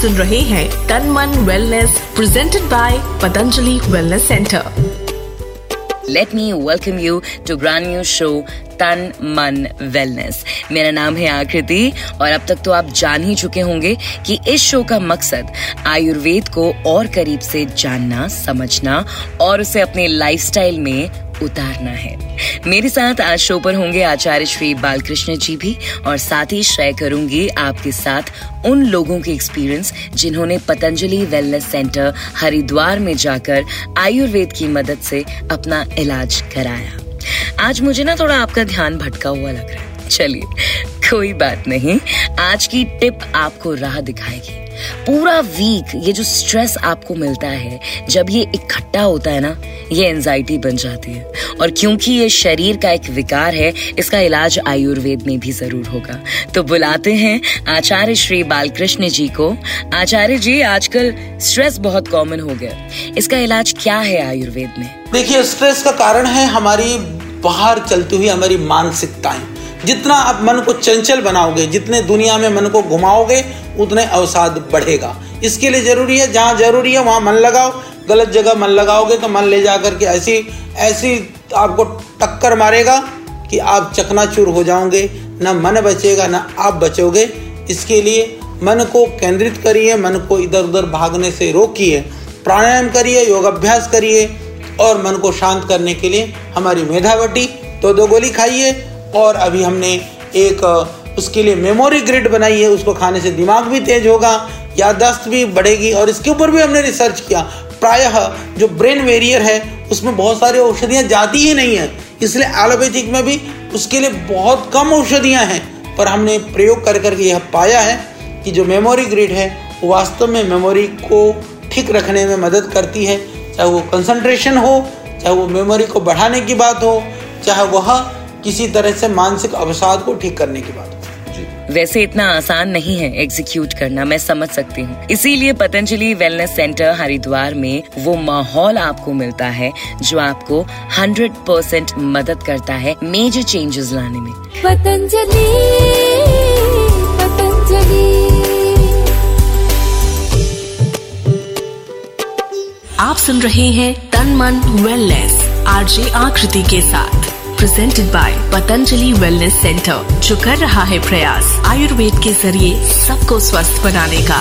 सुन रहे हैं Tan Man wellness presented by Patanjali wellness centre let me welcome you to brand new show Tan Man wellness मेरा नाम है आकृति, और अब तक तो आप जान ही चुके होंगे कि इस शो का मकसद आयुर्वेद को और करीब से जानना, समझना, और उसे अपने लाइफस्टाइल में उतारना है। मेरे साथ आज शो पर होंगे आचार्य श्री बालकृष्ण जी भी, और साथ ही शेयर करूँगी आपके साथ उन लोगों के एक्सपीरियंस जिन्होंने पतंजलि वेलनेस सेंटर हरिद्वार में जाकर आयुर्वेद की मदद से अपना इलाज कराया। आज मुझे ना थोड़ा आपका ध्यान भटका हुआ लग रहा है। चलिए, कोई बात नहीं। आज की टिप आपको राह दिखाएगी। पूरा वीक ये जो स्ट्रेस आपको मिलता है, जब ये इकट्ठा होता है ना, ये एंजाइटी बन जाती है। और क्योंकि ये शरीर का एक विकार है, इसका इलाज आयुर्वेद में भी ज़रूर होगा। तो बुलाते हैं आचार्य श्री बालकृष्ण जी को। आचार्य जी, आजकल स्ट्रेस बहुत कॉमन हो गया। इसका इलाज क्या है आयुर्वेद में? देखिए स्ट्रेस का कारण है हमारी बाहर चलती हुई हमारी मानसिकताएँ। जितना आप मन को चंचल बनाओगे, जितने दुनिया में मन को घुमाओगे, उतने अवसाद बढ़ेगा। इसके लिए ज़रूरी है, जहाँ ज़रूरी है, वहाँ मन लगाओ। गलत जगह मन लगाओगे तो मन ले जा करके ऐसी ऐसी आपको टक्कर मारेगा कि आप चकनाचूर हो जाओगे। ना मन बचेगा, ना आप बचोगे। इसके लिए मन को केंद्रित करिए, मन को इधर उधर भागने से रोकिए। प्राणायाम करिए, योगाभ्यास करिए और मन को शांत करने के लिए हमारी मेधावटी तो दो गोली खाइए। और अभी हमने एक उसके लिए मेमोरी ग्रिड बनाई है, उसको खाने से दिमाग भी तेज होगा, याददाश्त भी बढ़ेगी और इसके ऊपर भी हमने रिसर्च किया। प्रायः जो ब्रेन वेरियर है, उसमें बहुत सारी औषधियाँ जाती ही नहीं है। इसलिए एलोपैथिक में भी उसके लिए बहुत कम औषधियाँ हैं। पर हमने प्रयोग कर करके यह पाया है कि जो मेमोरी ग्रिड है वास्तव में मेमोरी को ठीक रखने में मदद करती है। चाहे वो कंसंट्रेशन हो, चाहे वो मेमोरी को बढ़ाने की बात हो, चाहे वह किसी तरह से मानसिक अवसाद को ठीक करने की बात। वैसे इतना आसान नहीं है एग्जीक्यूट करना मैं समझ सकती हूँ। इसीलिए पतंजलि वेलनेस सेंटर हरिद्वार में वो माहौल आपको मिलता है जो आपको 100 परसेंट मदद करता है मेजर चेंजेस लाने में। पतंजलि पतंजलि। आप सुन रहे हैं तन मन वेलनेस आरजे आकृति के साथ। Presented by Patanjali wellness centre जो कर रहा है प्रयास आयुर्वेद के ज़रिए सबको स्वस्थ बनाने का।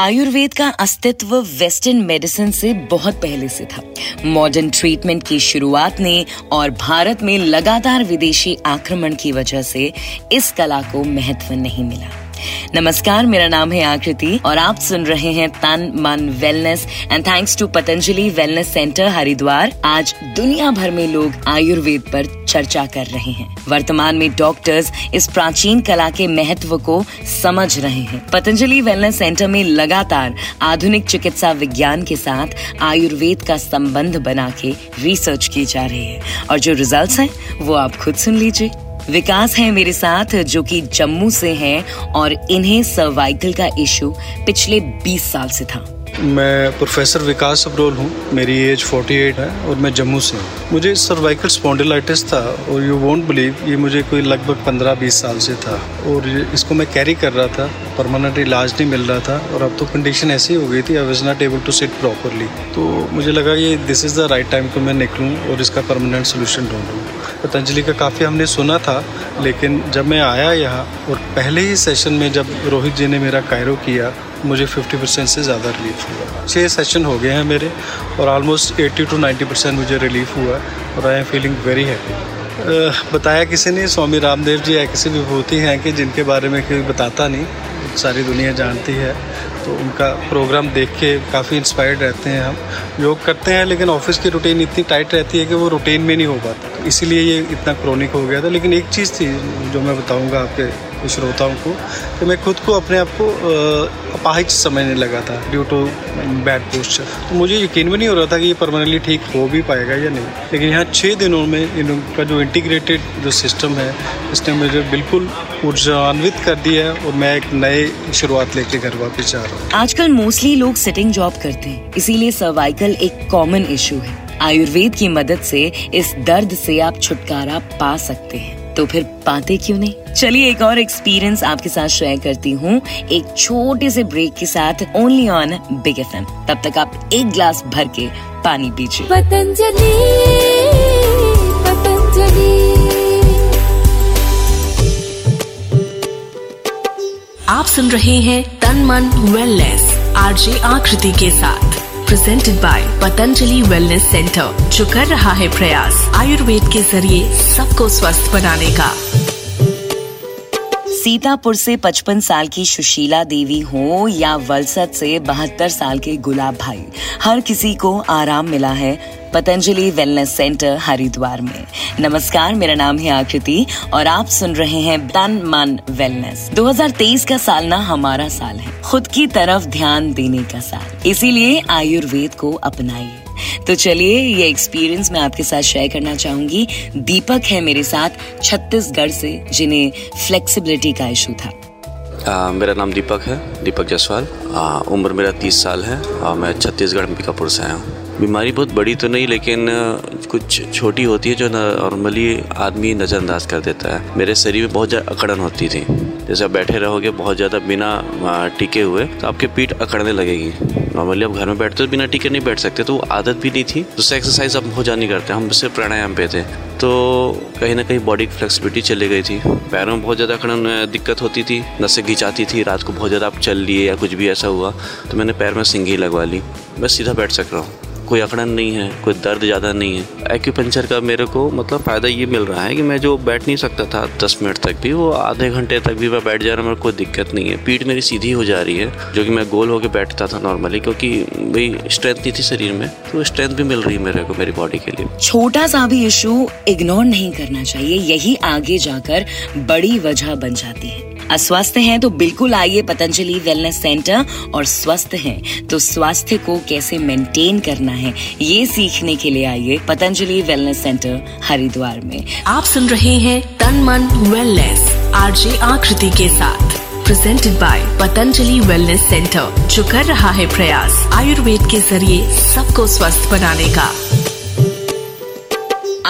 आयुर्वेद का अस्तित्व वेस्टर्न मेडिसिन से बहुत पहले से था। मॉडर्न ट्रीटमेंट की शुरुआत ने और भारत में लगातार विदेशी आक्रमण की वजह से इस कला को महत्व नहीं मिला। नमस्कार, मेरा नाम है आकृति और आप सुन रहे हैं Tan Man wellness and thanks to Patanjali wellness centre Haridwar. आज दुनिया भर में लोग आयुर्वेद पर चर्चा कर रहे हैं। वर्तमान में डॉक्टर्स इस प्राचीन कला के महत्व को समझ रहे हैं। पतंजलि वेलनेस सेंटर में लगातार आधुनिक चिकित्सा विज्ञान के साथ आयुर्वेद का संबंध बना के रिसर्च की जा रही है। और जो रिजल्ट्स हैं, वो आप खुद सुन लीजिए। विकास है मेरे साथ, जो कि जम्मू से हैं और इन्हें सर्वाइकल का इशू पिछले 20 साल से था। मैं प्रोफेसर विकास अब्रोल हूँ। मेरी एज 48 है और मैं जम्मू से हूँ। मुझे सर्वाइकल स्पॉन्डिलाइटिस था और यू वोंट बिलीव ये मुझे कोई लगभग 15-20 साल से था। और इसको मैं कैरी कर रहा था। परमानेंट इलाज नहीं मिल रहा था और अब तो कंडीशन ऐसी हो गई थी I was not able to sit properly तो मुझे लगा ये this is the right time कि मैं निकलूँ और इसका परमानेंट सोल्यूशन ढूंढूँ। पतंजलि का काफ़ी हमने सुना था, लेकिन जब मैं आया यहाँ और पहले ही सेशन में जब रोहित जी ने मेरा कायरो किया मुझे 50 परसेंट से ज़्यादा रिलीफ हुआ। छः सेशन हो गए हैं मेरे और ऑलमोस्ट 80 टू 90 परसेंट मुझे रिलीफ हुआ और I am feeling very happy बताया किसी ने? स्वामी रामदेव जी ऐसी विभूति हैं कि जिनके बारे में कोई बताता नहीं? सारी दुनिया जानती है तो उनका प्रोग्राम देख के काफ़ी इंस्पायर्ड रहते हैं हम। योग करते हैं, लेकिन ऑफ़िस की रूटीन इतनी टाइट रहती है कि वो रूटीन में नहीं हो पाता। तो इसीलिए ये इतना क्रॉनिक हो गया था। लेकिन एक चीज़ थी जो मैं बताऊँगा आपके श्रोताओं को, कि मैं खुद को अपने आप को अपाहिज समझने लगा था ड्यू टू बैड पोस्चर तो मुझे यकीन भी नहीं हो रहा था कि ये परमानेंटली ठीक हो भी पाएगा या नहीं। लेकिन यहाँ छः दिनों में इनका जो इंटीग्रेटेड जो सिस्टम है, इसने मुझे बिल्कुल ऊर्जान्वित कर दिया है और मैं एक नए शुरुआत लेके घर वापस जा रहा हूँ। आजकल मोस्टली लोग सिटिंग जॉब करते हैं, इसीलिए सर्वाइकल एक कॉमन इशू है। आयुर्वेद की मदद से इस दर्द से आप छुटकारा पा सकते हैं। तो फिर पाते क्यों नहीं? चलिए एक और एक्सपीरियंस आपके साथ शेयर करती हूँ। एक छोटे से ब्रेक के साथ ओनली ऑन बिग एफ़ तब तक आप एक ग्लास भर के पानी पीजिए। पतंजलि पतंजलि। आप सुन रहे हैं तन मन वेलनेस आरजे आकृति के साथ। Presented by Patanjali wellness centre जो कर रहा है प्रयास आयुर्वेद के ज़रिए सबको स्वस्थ बनाने का। सीतापुर से 55 साल की सुशीला देवी हो या वलसद से बहत्तर साल के गुलाब भाई, हर किसी को आराम मिला है पतंजलि वेलनेस सेंटर हरिद्वार में। नमस्कार, मेरा नाम है आकृति और आप सुन रहे हैं तन मन वेलनेस। 2023 का साल ना हमारा साल है। खुद की तरफ़ ध्यान देने का साल। इसीलिए आयुर्वेद को अपनाइए। तो चलिए ये एक्सपीरियंस मैं आपके साथ शेयर करना चाहूँगी। दीपक है मेरे साथ छत्तीसगढ़ से जिन्हें फ्लेक्सिबिलिटी का इशू था। आ, मेरा नाम दीपक है दीपक जायसवाल। उम्र मेरा तीस साल है और मैं छत्तीसगढ़ अंबिकापुर से आया हूँ। बीमारी बहुत बड़ी तो नहीं, लेकिन कुछ छोटी होती है जो नॉर्मली आदमी नज़रअंदाज कर देता है। मेरे शरीर में बहुत ज़्यादा अकड़न होती थी। जैसे आप बैठे रहोगे बहुत ज़्यादा बिना टिके हुए तो आपके पीठ अकड़ने लगेगी। नॉर्मली आप घर में बैठते तो बिना टिके नहीं बैठ सकते तो वो आदत भी नहीं थी। उससे एक्सरसाइज आप बहुत ज़्यादा नहीं करते, हम सिर्फ़ प्राणायाम पे थे। तो कहीं ना कहीं बॉडी की फ्लेक्सिबिलिटी चली गई थी। पैरों में बहुत ज़्यादा अकड़न दिक्कत होती थी, नसें घिंचाती थी, रात को बहुत ज़्यादा आप चल लिए या कुछ भी ऐसा हुआ तो मैंने पैर में सिंगी लगवा ली। मैं सीधा बैठ सक रहा हूँ। कोई अकड़न नहीं है, कोई दर्द ज़्यादा नहीं है। एक्यूपंचर का मेरे को मतलब फ़ायदा ये मिल रहा है कि मैं जो बैठ नहीं सकता था दस मिनट तक भी, वो आधे घंटे तक भी मैं बैठ जा रहा हूँ मेरे कोई दिक्कत नहीं है। पीठ मेरी सीधी हो जा रही है, जो कि मैं गोल होकर बैठता था नॉर्मली क्योंकि भाई स्ट्रेंथ नहीं थी शरीर में तो स्ट्रेंथ भी मिल रही है मेरे को, मेरी बॉडी के लिए। छोटा सा भी इशू इग्नोर नहीं करना चाहिए, यही आगे जाकर बड़ी वजह बन जाती है। अस्वस्थ हैं तो बिल्कुल आइए पतंजलि वेलनेस सेंटर और स्वस्थ हैं तो स्वास्थ्य को कैसे मेंटेन करना है, ये सीखने के लिए आइए पतंजलि वेलनेस सेंटर हरिद्वार में। आप सुन रहे हैं तन मन वेलनेस आरजे आकृति के साथ presented by Patanjali wellness centre जो कर रहा है प्रयास, आयुर्वेद के ज़रिए सबको स्वस्थ बनाने का।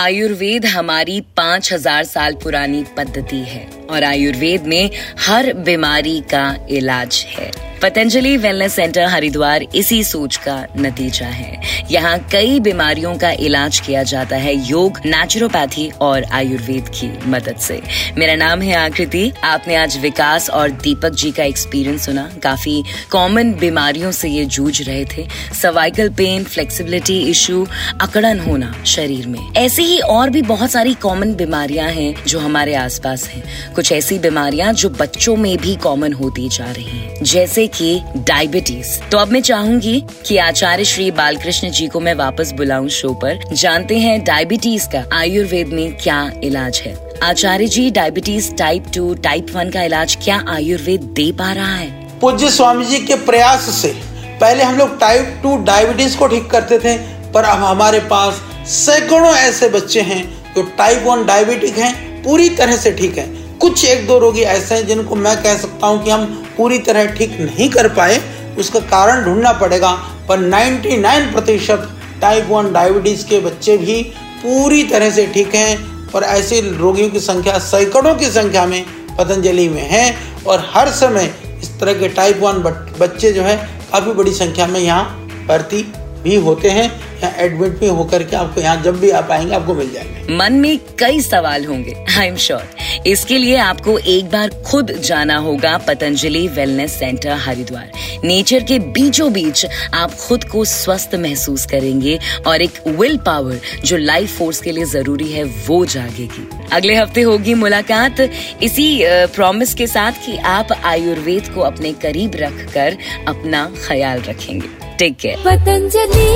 आयुर्वेद हमारी पाँच हज़ार साल पुरानी पद्धति है और आयुर्वेद में हर बीमारी का इलाज है। पतंजलि वेलनेस सेंटर हरिद्वार इसी सोच का नतीजा है। यहाँ कई बीमारियों का इलाज किया जाता है योग नेचुरोपैथी और आयुर्वेद की मदद से। मेरा नाम है आकृति। आपने आज विकास और दीपक जी का एक्सपीरियंस सुना। काफ़ी कॉमन बीमारियों से ये जूझ रहे थे। सर्वाइकल पेन फ्लेक्सिबिलिटी इशू अकड़न होना शरीर में। ऐसी ही और भी बहुत सारी कॉमन बीमारियाँ हैं जो हमारे आसपास हैं। कुछ ऐसी बीमारियाँ जो बच्चों में भी कॉमन होती जा रही हैं। जैसे कि डायबिटीज़ तो अब मैं चाहूँगी कि आचार्य श्री बालकृष्ण जी को मैं वापस बुलाऊं शो पर। जानते हैं डायबिटीज़ का आयुर्वेद में क्या इलाज है? Acharya ji diabetes type two type one का इलाज क्या आयुर्वेद दे पा रहा है? पूज्य स्वामी जी के प्रयास से पहले हम लोग टाइप टू डायबिटीज़ को ठीक करते थे, पर अब हमारे पास सैकड़ों ऐसे बच्चे हैं जो टाइप वन डायबिटिक हैं, पूरी तरह से ठीक हैं। कुछ एक दो रोगी ऐसे हैं जिनको मैं कह सकता हूँ कि हम पूरी तरह ठीक नहीं कर पाए, उसका कारण ढूंढना पड़ेगा। पर 99 प्रतिशत टाइप वन डायबिटीज़ के बच्चे भी पूरी तरह से ठीक हैं और ऐसे रोगियों की संख्या, सैकड़ों की संख्या में पतंजलि में है और हर समय इस तरह के टाइप वन बच्चे जो है काफ़ी बड़ी संख्या में यहाँ भर्ती भी होते हैं या एडमिट भी होकर के आपको यहाँ जब भी आप आएँगे, आपको मिल जाएँगे। मन में कई सवाल होंगे आई एम श्योर इसके लिए आपको एक बार खुद जाना होगा Patanjali wellness centre Haridwar. Nature के बीचों बीच आप खुद को स्वस्थ महसूस करेंगे और एक विल पावर जो लाइफ फोर्स के लिए ज़रूरी है, वो जागेगी। अगले हफ़्ते होगी मुलाकात। इसी प्रॉमिस के साथ कि आप आयुर्वेद को अपने करीब रखकर अपना ख्याल रखेंगे। Take care Patanjali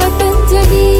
Patanjali